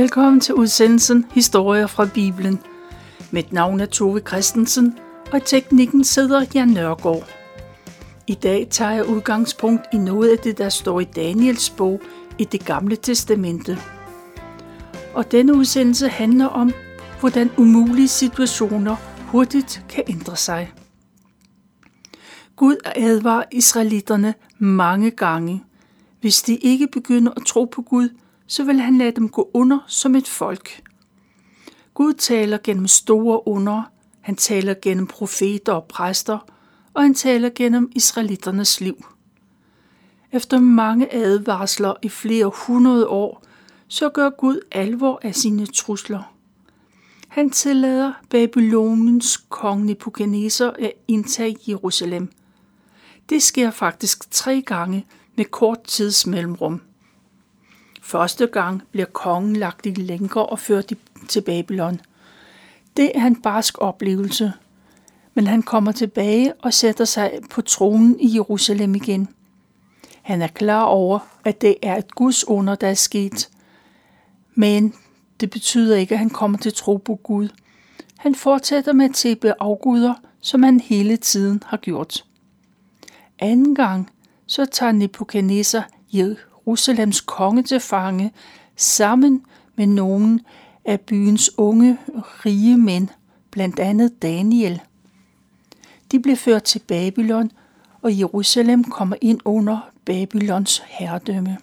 Velkommen til udsendelsen Historier fra Bibelen. Mit navn er Tove Christensen, og i teknikken sidder Jan Nørgaard. I dag tager jeg udgangspunkt i noget af det, der står i Daniels bog i det gamle testamente. Og denne udsendelse handler om, hvordan umulige situationer hurtigt kan ændre sig. Gud advarer israelitterne mange gange. Hvis de ikke begynder at tro på Gud, så vil han lade dem gå under som et folk. Gud taler gennem store under, han taler gennem profeter og præster, og han taler gennem israelitternes liv. Efter mange advarsler i flere hundrede år, så gør Gud alvor af sine trusler. Han tillader Babylonens konge Nebuchadnezzar at indtage Jerusalem. Det sker faktisk tre gange med kort tids mellemrum. Første gang bliver kongen lagt i lænker og ført til Babylon. Det er en barsk oplevelse, men han kommer tilbage og sætter sig på tronen i Jerusalem igen. Han er klar over, at det er et Guds under, der er sket, men det betyder ikke, at han kommer til tro på Gud. Han fortsætter med at tæppe afguder, som han hele tiden har gjort. Anden gang, så tager Nebuchadnezzar Jerusalems konge til fange sammen med nogen af byens unge, rige mænd, blandt andet Daniel. De blev ført til Babylon, og Jerusalem kommer ind under Babylons herredømme.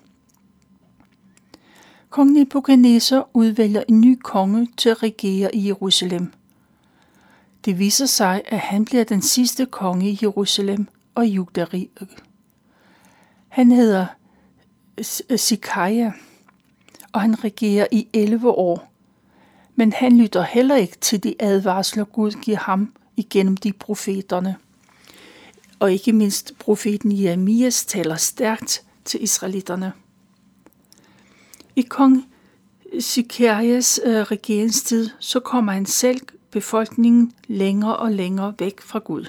Kong Nebuchadnezzar udvælger en ny konge til at regere i Jerusalem. Det viser sig, at han bliver den sidste konge i Jerusalem og Judariget. Han hedder Sikaja, øh, og han regerer i 11 år. Men han lytter heller ikke til de advarsler, Gud giver ham igennem de profeterne. Og ikke mindst profeten Jeremias taler stærkt til israelitterne. I kong Sikarias øh, regeringstid, så kommer han selv befolkningen længere og længere væk fra Gud.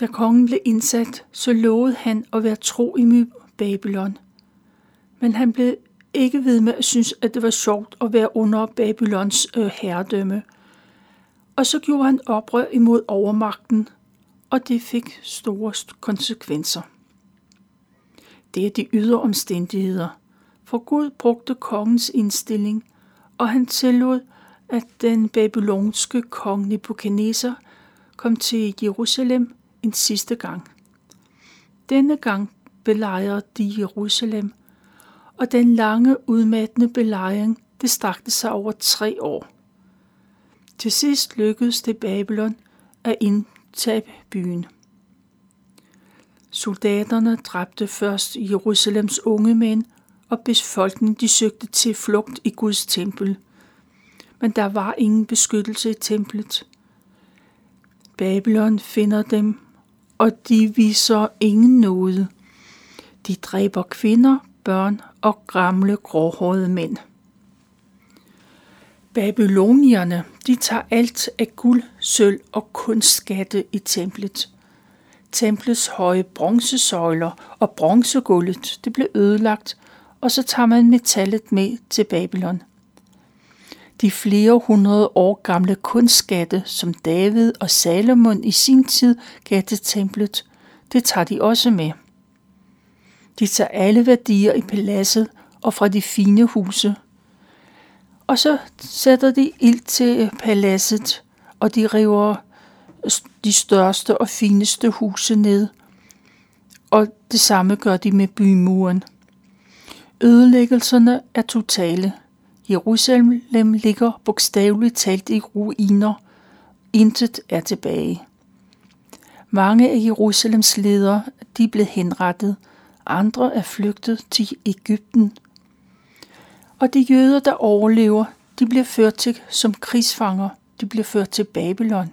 Da kongen blev indsat, så lovede han at være tro i Babylon. Men han blev ikke ved med at synes, at det var sjovt at være under Babylons øh, herredømme. Og så gjorde han oprør imod overmagten, og det fik store konsekvenser. Det er de ydre omstændigheder. For Gud brugte kongens indstilling, og han tillod, at den babylonske kong Nebuchadnezzar kom til Jerusalem en sidste gang. Denne gang belejrede de Jerusalem, og den lange, udmattende belejring, det strakte sig over tre år. Til sidst lykkedes det Babylon at indtage byen. Soldaterne dræbte først Jerusalems unge mænd, og befolkningen de søgte til flugt i Guds tempel. Men der var ingen beskyttelse i templet. Babylon finder dem, og de viser ingen nåde. De dræber kvinder, børn og gamle gråhårede mænd. Babylonierne, de tager alt af guld, sølv og kunstskatte i templet. Templets høje bronzesøjler og bronzegulvet det blev ødelagt, og så tager man metallet med til Babylon. De flere hundrede år gamle kunstskatte, som David og Salomon i sin tid gav til templet, det tager de også med. De tager alle værdier i paladset og fra de fine huse. Og så sætter de ild til paladset, og de river de største og fineste huse ned, og det samme gør de med bymuren. Ødelæggelserne er totale. Jerusalem ligger bogstaveligt talt i ruiner. Intet er tilbage. Mange af Jerusalems ledere de er blevet henrettet, andre er flygtet til Ægypten. Og de jøder, der overlever, de bliver ført til som krigsfanger. De bliver ført til Babylon.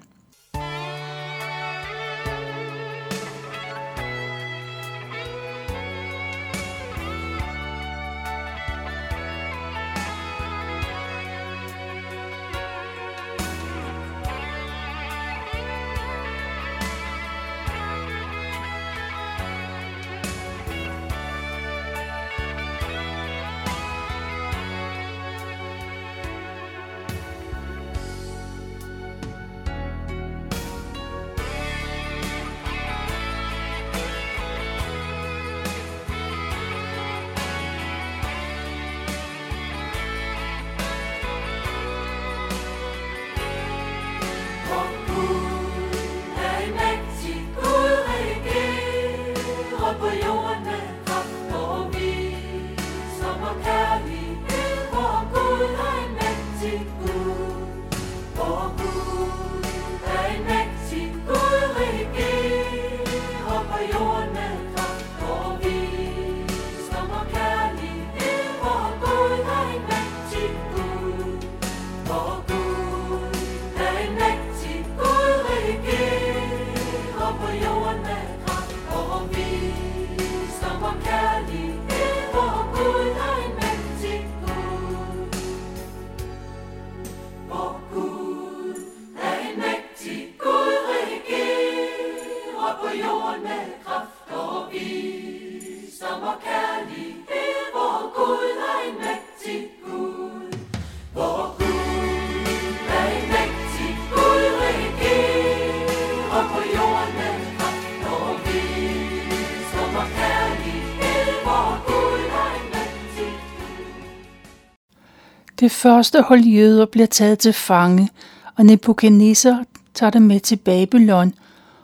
Det første hold jøder bliver taget til fange, og Nebuchadnezzar tager dem med til Babylon,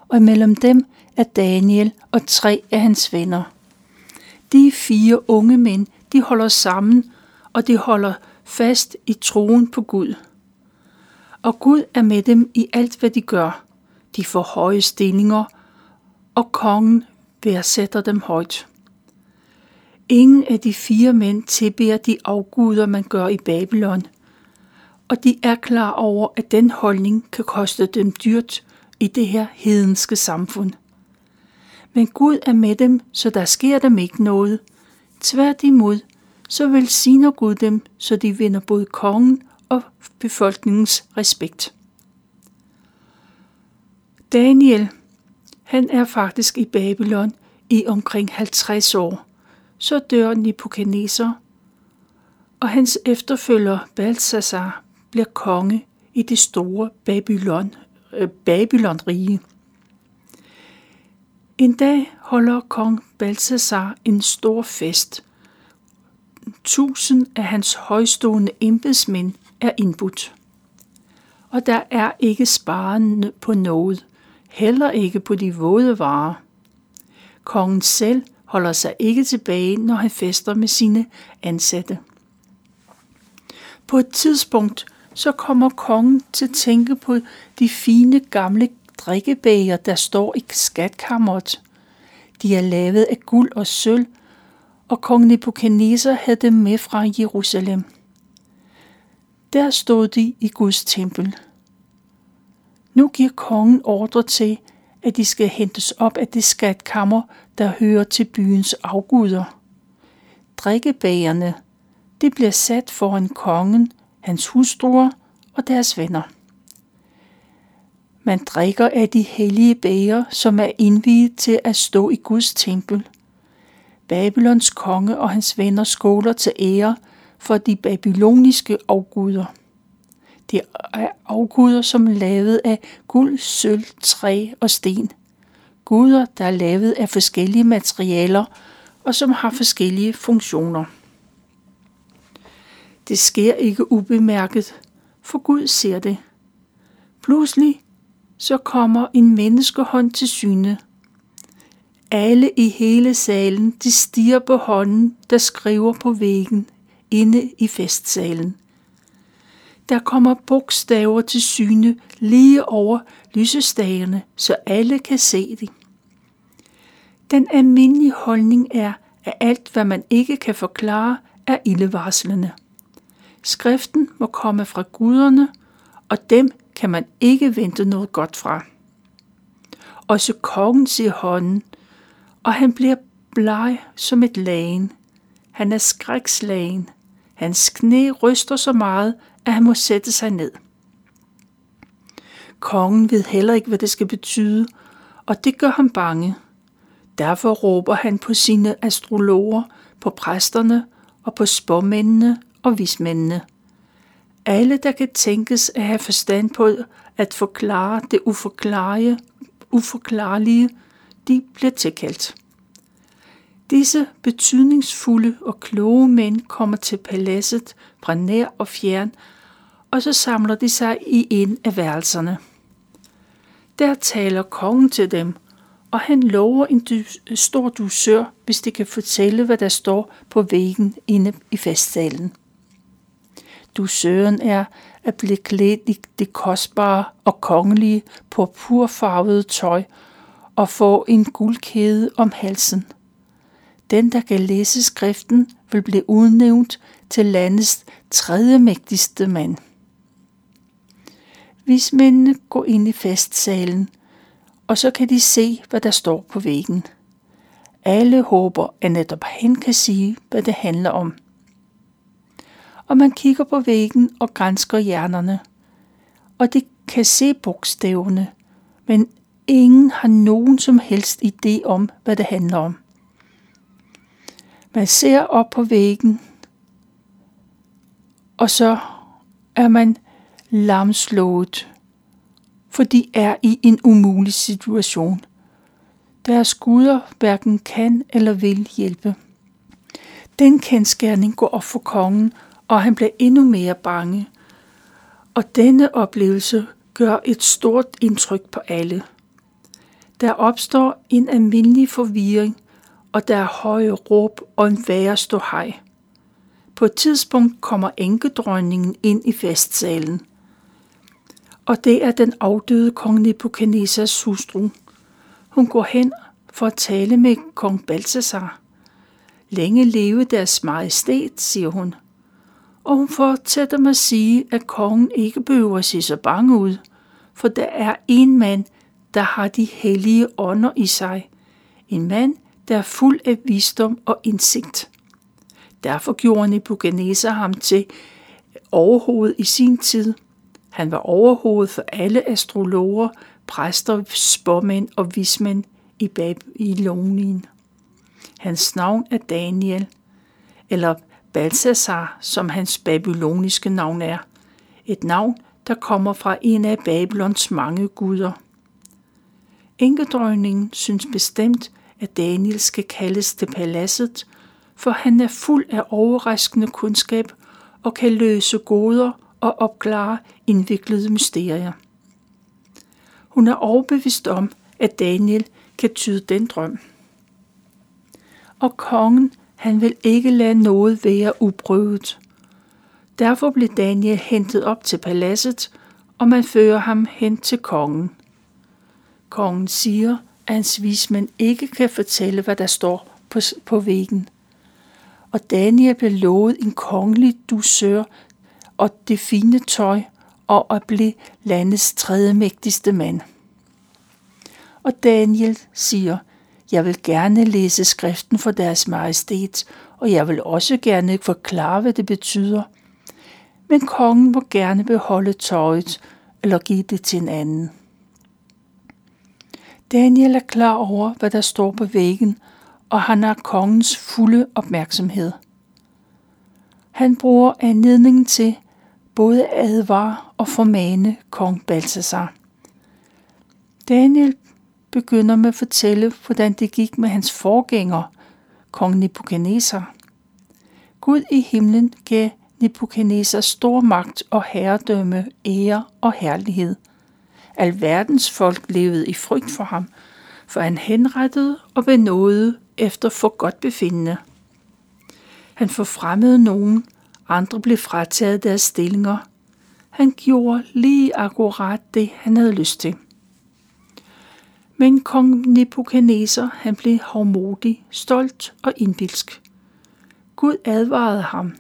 og imellem dem er Daniel og tre af hans venner. De fire unge mænd, de holder sammen, og de holder fast i troen på Gud. Og Gud er med dem i alt, hvad de gør. De får høje stillinger, og kongen værdsætter dem højt. Ingen af de fire mænd tilbeder de afguder, man gør i Babylon, og de er klar over, at den holdning kan koste dem dyrt i det her hedenske samfund. Men Gud er med dem, så der sker dem ikke noget. Tværtimod, så velsigner Gud dem, så de vinder både kongen og befolkningens respekt. Daniel, han er faktisk i Babylon i omkring 50 år. Så dør Nebuchadnezzar, og hans efterfølger Balthasar bliver konge i det store Babylon, øh, Babylonrige. En dag holder kong Balthasar en stor fest. Tusind af hans højstående embedsmænd er indbudt. Og der er ikke sparende på noget, heller ikke på de våde varer. Kongen selv holder sig ikke tilbage, når han fester med sine ansatte. På et tidspunkt så kommer kongen til at tænke på de fine gamle drikkebæger, der står i skatkammeret. De er lavet af guld og sølv, og kong Nebuchadnezzar havde dem med fra Jerusalem. Der stod de i Guds tempel. Nu giver kongen ordre til, at de skal hentes op af det skatkammer, der hører til byens afguder. Drikkebagerne, det bliver sat foran kongen, hans hustruer og deres venner. Man drikker af de hellige bæger, som er indviet til at stå i Guds tempel. Babylons konge og hans venner skåler til ære for de babyloniske afguder. Det er afguder, som er lavet af guld, sølv, træ og sten. Guder, der er lavet af forskellige materialer og som har forskellige funktioner. Det sker ikke ubemærket, for Gud ser det. Pludselig så kommer en menneskehånd til syne. Alle i hele salen, de stiger på hånden, der skriver på væggen inde i festsalen. Der kommer bogstaver til syne lige over lysestagerne, så alle kan se det. Den almindelige holdning er, at alt, hvad man ikke kan forklare, er ildevarslende. Skriften må komme fra guderne, og dem kan man ikke vente noget godt fra. Også kongen siger hånden, og han bliver bleg som et lagen. Han er skrækslagen. Hans knæ ryster så meget, at han må sætte sig ned. Kongen ved heller ikke, hvad det skal betyde, og det gør ham bange. Derfor råber han på sine astrologer, på præsterne og på spåmændene og vismændene. Alle, der kan tænkes at have forstand på at forklare det uforklarlige, uforklarlige de bliver tilkaldt. Disse betydningsfulde og kloge mænd kommer til paladset fra nær og fjern, og så samler de sig i en af værelserne. Der taler kongen til dem, og han lover en dy- stor dusør, hvis de kan fortælle, hvad der står på væggen inde i festsalen. Dusøren er at blive klædt i det kostbare og kongelige purpurfarvede tøj og få en guldkæde om halsen. Den, der kan læse skriften, vil blive udnævnt til landets tredje mægtigste mand. Vismændene går ind i festsalen, og så kan de se, hvad der står på væggen. Alle håber, at netop han kan sige, hvad det handler om og man kigger på væggen og grænsker hjernerne. Og det kan se bogstaverne, men ingen har nogen som helst idé om, hvad det handler om. Man ser op på væggen, og så er man lamslået, for de er i en umulig situation. Deres guder hverken kan eller vil hjælpe. Den kendskærning går op for kongen, og han blev endnu mere bange. Og denne oplevelse gør et stort indtryk på alle. Der opstår en almindelig forvirring, og der er høje råb og en værre ståhej. På et tidspunkt kommer enkedronningen ind i festsalen. Og det er den afdøde kong Nebuchadnezzars hustru. Hun går hen for at tale med kong Balthasar. Længe leve deres majestæt, siger hun. Og hun fortsætter med at sige, at kongen ikke behøver at se så bange ud, for der er en mand, der har de hellige ånder i sig. En mand, der er fuld af visdom og indsigt. Derfor gjorde Nebuchadnezzar ham til overhoved i sin tid. Han var overhoved for alle astrologer, præster, spåmænd og vismænd i Babylonien. Hans navn er Daniel, eller Balthasar, som hans babyloniske navn er. Et navn, der kommer fra en af Babylons mange guder. Enkedrøgningen synes bestemt, at Daniel skal kaldes til paladset, for han er fuld af overraskende kundskab og kan løse goder og opklare indviklede mysterier. Hun er overbevist om, at Daniel kan tyde den drøm. Og kongen, han vil ikke lade noget være uprøvet. Derfor blev Daniel hentet op til paladset, og man fører ham hen til kongen. Kongen siger, at hans vismænd ikke kan fortælle, hvad der står på, på væggen. Og Daniel blev lovet en kongelig dusør og det fine tøj og at blive landets tredje mægtigste mand. Og Daniel siger, jeg vil gerne læse skriften for deres majestæt, og jeg vil også gerne forklare, hvad det betyder. Men kongen må gerne beholde tøjet eller give det til en anden. Daniel er klar over, hvad der står på væggen, og han har kongens fulde opmærksomhed. Han bruger anledningen til både at advare og formane kong Balthasar. Daniel begynder med at fortælle, hvordan det gik med hans forgænger, kong Nebuchadnezzar. Gud i himlen gav Nebuchadnezzar stor magt og herredømme, ære og herlighed. Al verdens folk levede i frygt for ham, for han henrettede og benåede efter for godt befindende. Han forfremmede nogen, andre blev frataget deres stillinger. Han gjorde lige akkurat det, han havde lyst til. Men kong Nebuchadnezzar, han blev hårdmodig, stolt og indbilsk. Gud advarede ham,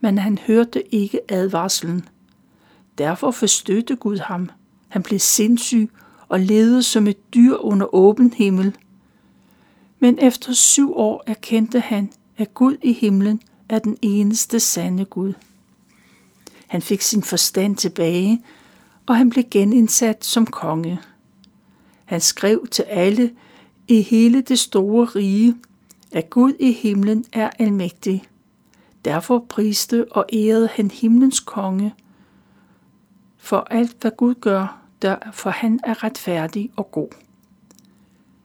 men han hørte ikke advarslen. Derfor forstøtte Gud ham. Han blev sindssyg og levede som et dyr under åben himmel. Men efter syv år erkendte han, at Gud i himlen er den eneste sande Gud. Han fik sin forstand tilbage, og han blev genindsat som konge. Han skrev til alle i hele det store rige, at Gud i himlen er almægtig. Derfor priste og ærede han himlens konge for alt, hvad Gud gør, der for han er retfærdig og god.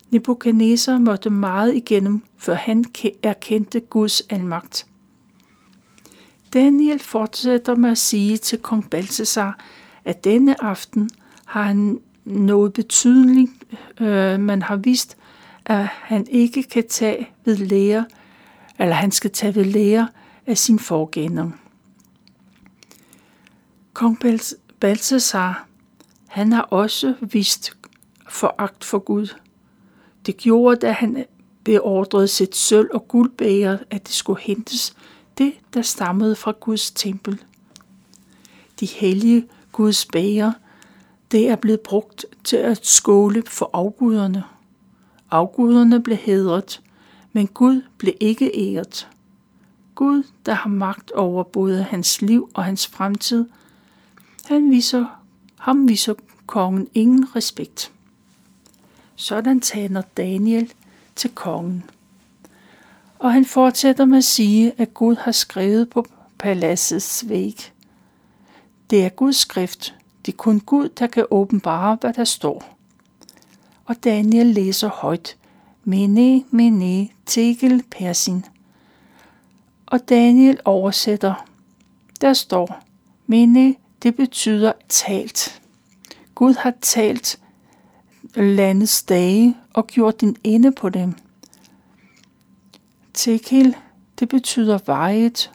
Nebuchadnezzar måtte meget igennem, før han erkendte Guds almagt. Daniel fortsætter med at sige til kong Balthasar, at denne aften har han noget betydeligt, øh, man har vist, at han ikke kan tage ved lære, eller han skal tage ved lære af sin forgænger. Kong Balthasar, han har også vist foragt for Gud. Det gjorde, da han beordrede sit sølv og guldbæger, at det skulle hentes det, der stammede fra Guds tempel. De hellige Guds bæger – det er blevet brugt til at skåle for afguderne. Afguderne blev hedret, men Gud blev ikke æret. Gud, der har magt over både hans liv og hans fremtid, han viser, ham viser kongen ingen respekt. Sådan taler Daniel til kongen. Og han fortsætter med at sige, at Gud har skrevet på paladsets væg. Det er Guds skrift, det er kun Gud, der kan åbenbare, hvad der står. Og Daniel læser højt. Mene, mene, tegel, persin. Og Daniel oversætter. Der står, mene, det betyder talt. Gud har talt landets dage og gjort din ende på dem. Tekel, det betyder vejet.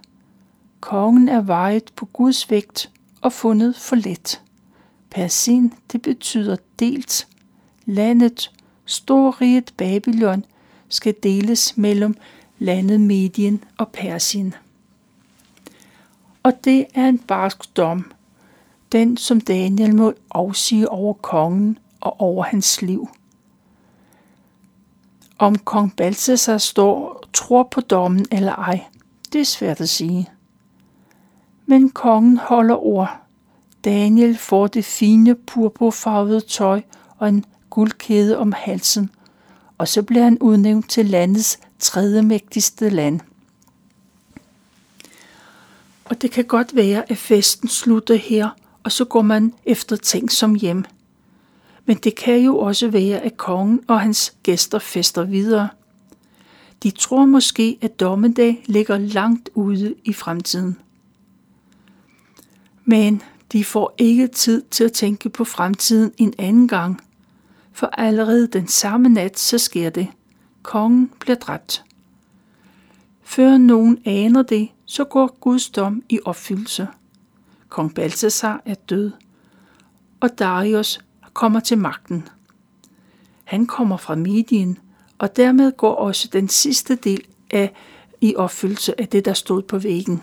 Kongen er vejet på Guds vægt og fundet for let. Persin, det betyder delt. Landet, storriget Babylon, skal deles mellem landet Medien og Persien. Og det er en barsk dom, den som Daniel må afsige over kongen og over hans liv. Om kong Balthasar står tror på dommen eller ej, det er svært at sige. Men kongen holder ord. Daniel får det fine purpurfarvede tøj og en guldkæde om halsen, og så bliver han udnævnt til landets tredje mægtigste land. Og det kan godt være, at festen slutter her, og så går man efter ting som hjem. Men det kan jo også være, at kongen og hans gæster fester videre. De tror måske, at dommedag ligger langt ude i fremtiden. Men de får ikke tid til at tænke på fremtiden en anden gang, for allerede den samme nat så sker det. Kongen bliver dræbt. Før nogen aner det, så går Guds dom i opfyldelse. Kong Balthasar er død, og Darius kommer til magten. Han kommer fra Midien, og dermed går også den sidste del af i opfyldelse af det, der stod på væggen.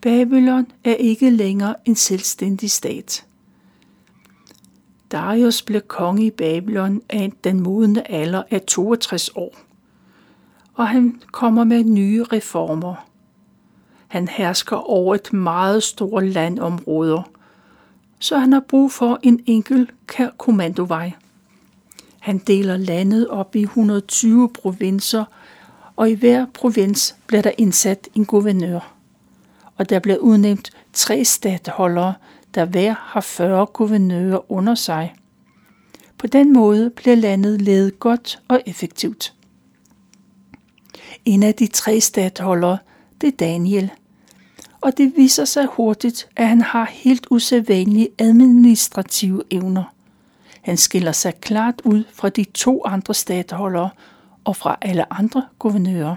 Babylon er ikke længere en selvstændig stat. Darius blev konge i Babylon af den modne alder af 62 år, og han kommer med nye reformer. Han hersker over et meget stort landområde, så han har brug for en enkelt kommandovej. Han deler landet op i 120 provinser, og i hver provins bliver der indsat en guvernør. Og der bliver udnævnt tre statholdere, der hver har 40 guvernører under sig. På den måde bliver landet ledet godt og effektivt. En af de tre statholdere, det er Daniel. Og det viser sig hurtigt, at han har helt usædvanlige administrative evner. Han skiller sig klart ud fra de to andre statholdere og fra alle andre guvernører.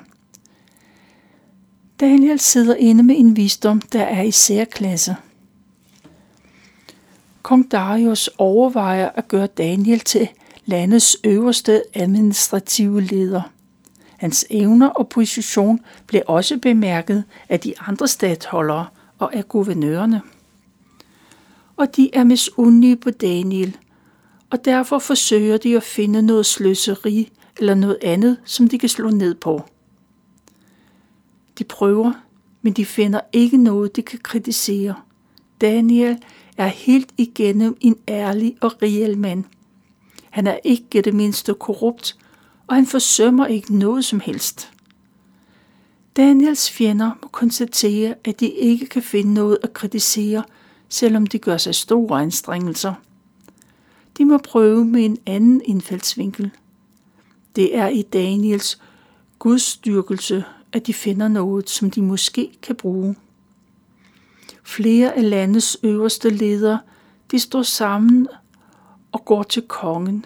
Daniel sidder inde med en visdom, der er i særklasse. Kong Darius overvejer at gøre Daniel til landets øverste administrative leder. Hans evner og position blev også bemærket af de andre statholdere og af guvernørerne. Og de er misundelige på Daniel, og derfor forsøger de at finde noget sløseri eller noget andet, som de kan slå ned på. De prøver, men de finder ikke noget, de kan kritisere. Daniel er helt igennem en ærlig og reel mand. Han er ikke det mindste korrupt, og han forsømmer ikke noget som helst. Daniels fjender må konstatere, at de ikke kan finde noget at kritisere, selvom de gør sig store anstrengelser. De må prøve med en anden indfaldsvinkel. Det er i Daniels gudstyrkelse, at de finder noget, som de måske kan bruge. Flere af landets øverste ledere, de står sammen og går til kongen.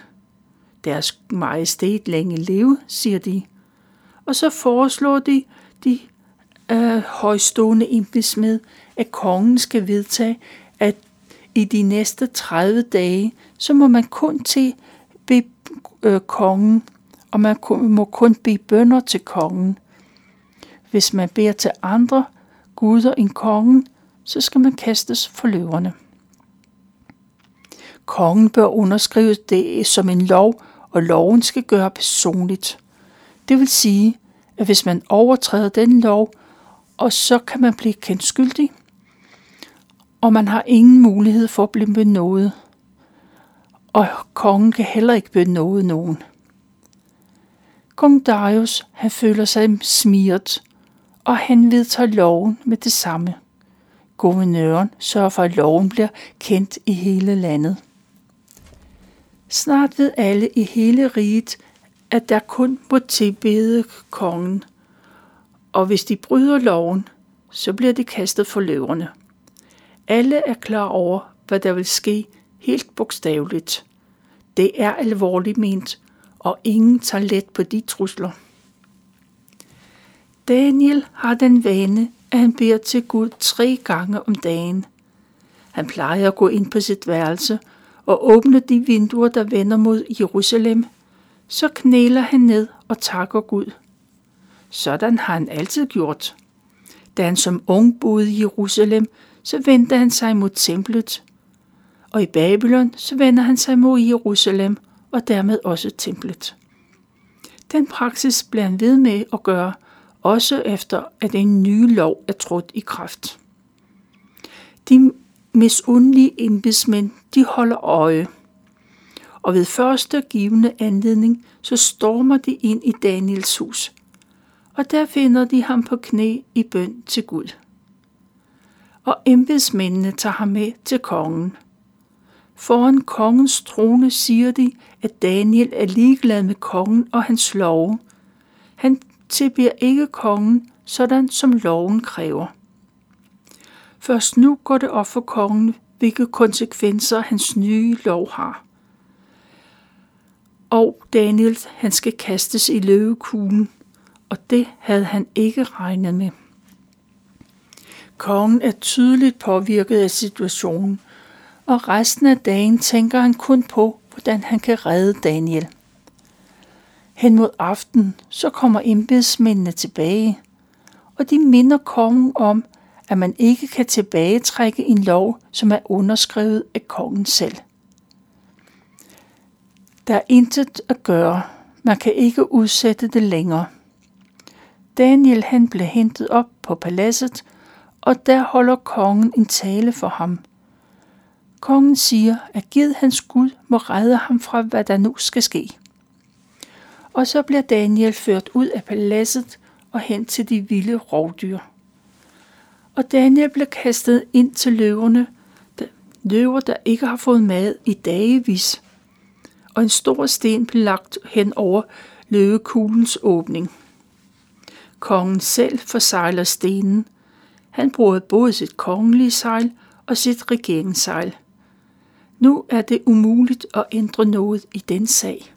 Deres majestæt længe leve, siger de. Og så foreslår de, de øh, højstående embedsmænd, at kongen skal vedtage, at i de næste 30 dage, så må man kun til be øh, kongen, og man må kun bede bønder til kongen. Hvis man beder til andre guder end kongen, så skal man kastes for løverne. Kongen bør underskrive det som en lov, og loven skal gøre personligt. Det vil sige, at hvis man overtræder den lov, og så kan man blive kendt skyldig, og man har ingen mulighed for at blive benådet. Og kongen kan heller ikke benåde nogen. Kong Darius, han føler sig smiret, og han vedtager loven med det samme. Guvernøren sørger for, at loven bliver kendt i hele landet. Snart ved alle i hele riget, at der kun må tilbede kongen, og hvis de bryder loven, så bliver de kastet for løverne. Alle er klar over, hvad der vil ske helt bogstaveligt. Det er alvorligt ment, og ingen tager let på de trusler. Daniel har den vane, at han beder til Gud tre gange om dagen. Han plejer at gå ind på sit værelse og åbne de vinduer, der vender mod Jerusalem. Så knæler han ned og takker Gud. Sådan har han altid gjort. Da han som ung boede i Jerusalem, så vendte han sig mod templet. Og i Babylon, så vender han sig mod Jerusalem og dermed også templet. Den praksis bliver han ved med at gøre, også efter at en ny lov er trådt i kraft. De misundelige embedsmænd, de holder øje. Og ved første givende anledning, så stormer de ind i Daniels hus. Og der finder de ham på knæ i bøn til Gud. Og embedsmændene tager ham med til kongen. Foran kongens trone siger de, at Daniel er ligeglad med kongen og hans lov. Han tilbier ikke kongen, sådan som loven kræver. Først nu går det op for kongen, hvilke konsekvenser hans nye lov har. Og Daniel, han skal kastes i løvekuglen, og det havde han ikke regnet med. Kongen er tydeligt påvirket af situationen, og resten af dagen tænker han kun på, hvordan han kan redde Daniel. Hen mod aften, så kommer embedsmændene tilbage, og de minder kongen om, at man ikke kan tilbagetrække en lov, som er underskrevet af kongen selv. Der er intet at gøre. Man kan ikke udsætte det længere. Daniel han blev hentet op på paladset, og der holder kongen en tale for ham. Kongen siger, at givet hans Gud må redde ham fra, hvad der nu skal ske. Og så bliver Daniel ført ud af paladset og hen til de vilde rovdyr og Daniel blev kastet ind til løverne, løver, der ikke har fået mad i dagevis, og en stor sten blev lagt hen over løvekuglens åbning. Kongen selv forsejler stenen. Han bruger både sit kongelige sejl og sit regeringssejl. Nu er det umuligt at ændre noget i den sag.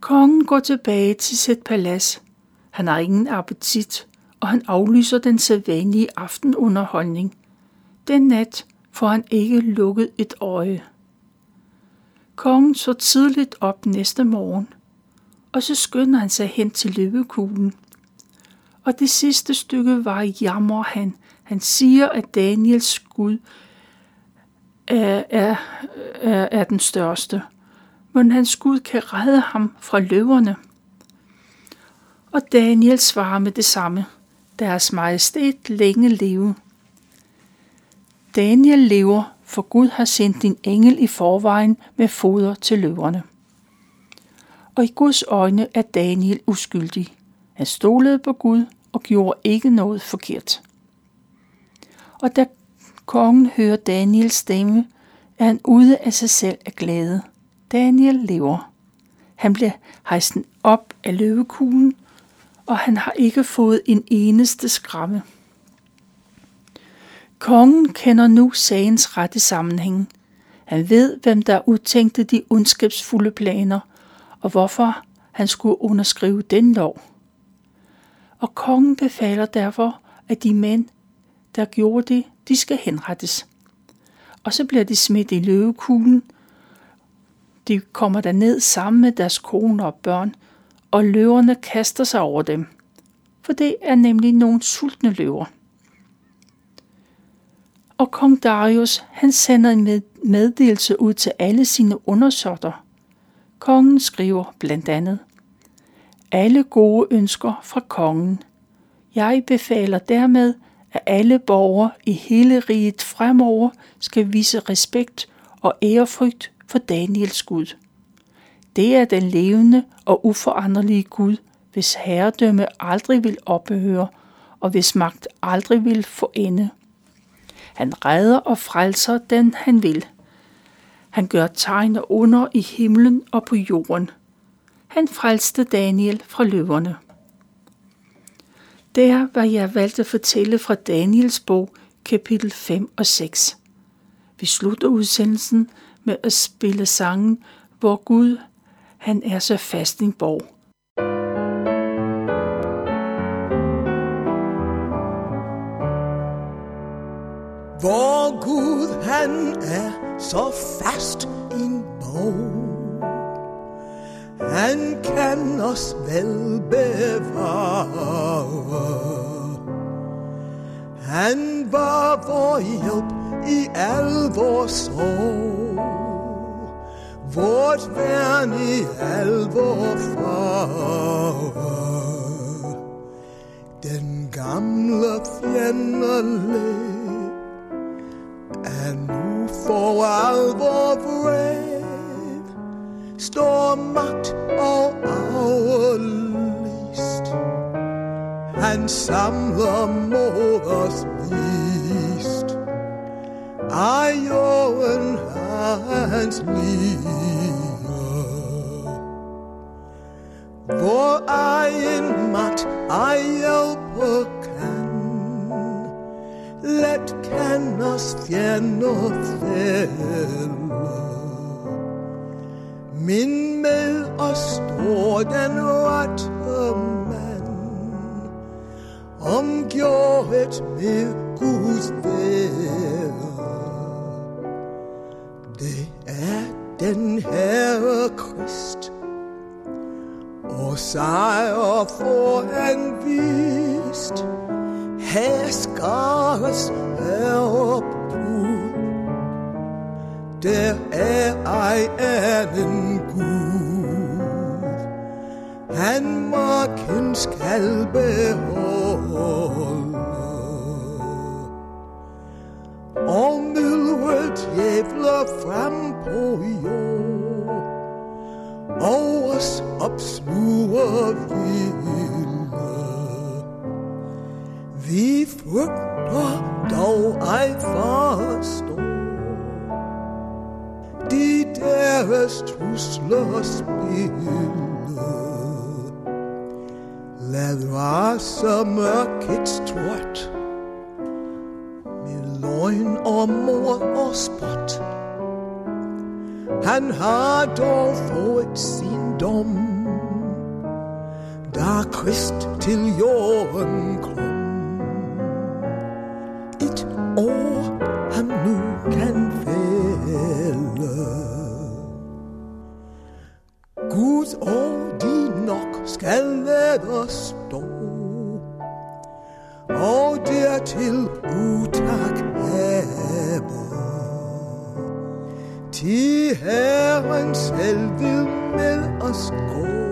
Kongen går tilbage til sit palads. Han har ingen appetit, og han aflyser den sædvanlige aftenunderholdning. Den nat får han ikke lukket et øje. Kongen så tidligt op næste morgen, og så skynder han sig hen til løvekuglen. Og det sidste stykke var jammer han. Han siger, at Daniels Gud er, er, er, er den største, men hans Gud kan redde ham fra løverne. Og Daniel svarer med det samme – deres majestæt længe leve. Daniel lever, for Gud har sendt din engel i forvejen med foder til løverne. Og i Guds øjne er Daniel uskyldig. Han stolede på Gud og gjorde ikke noget forkert. Og da kongen hører Daniels stemme, er han ude af sig selv af glæde. Daniel lever. Han bliver hejst op af løvekuglen og han har ikke fået en eneste skramme. Kongen kender nu sagens rette sammenhæng. Han ved, hvem der udtænkte de ondskabsfulde planer, og hvorfor han skulle underskrive den lov. Og kongen befaler derfor, at de mænd, der gjorde det, de skal henrettes. Og så bliver de smidt i løvekuglen. De kommer der ned sammen med deres koner og børn, og løverne kaster sig over dem, for det er nemlig nogle sultne løver. Og kong Darius, han sender en meddelelse ud til alle sine undersåtter. Kongen skriver blandt andet, alle gode ønsker fra kongen. Jeg befaler dermed, at alle borgere i hele riget fremover skal vise respekt og ærefrygt for Daniels Gud. Det er den levende og uforanderlige Gud, hvis herredømme aldrig vil ophøre, og hvis magt aldrig vil få ende. Han redder og frelser den, han vil. Han gør tegn og under i himlen og på jorden. Han frelste Daniel fra løverne. Det var jeg valgt at fortælle fra Daniels bog, kapitel 5 og 6. Vi slutter udsendelsen med at spille sangen, hvor Gud, han er så fast en borg. Hvor Gud han er så fast en borg han kan os vel bevare. Han var vor hjælp i al vores sorg, vort værn i al vor fare. Den gamle fjende er nu for alvor vred står magt og aflyst. Han samler mod os vist. Ej, jorden hans lige. Hvor egen magt ej hjælpe kan, let kan os fjender fælde. Men med os står den rette mand, omgjort med Guds være. Er den Herre Krist, og sejr for han vist, her skares heroppe der er ej anden Gud. Han marken skal beholde. Jævler frem på jord, og os opsluger vilde. Vi frygter dog ej forstå, de deres trusler spille. Lad rase mørkets trot med løgn og mor og spot. Han har dog fået sin dom, da er Krist til jorden kom. Et år han nu kan fælde. Gud og de nok skal lade stå, og dertil utak Til Herren selv med os. Gå,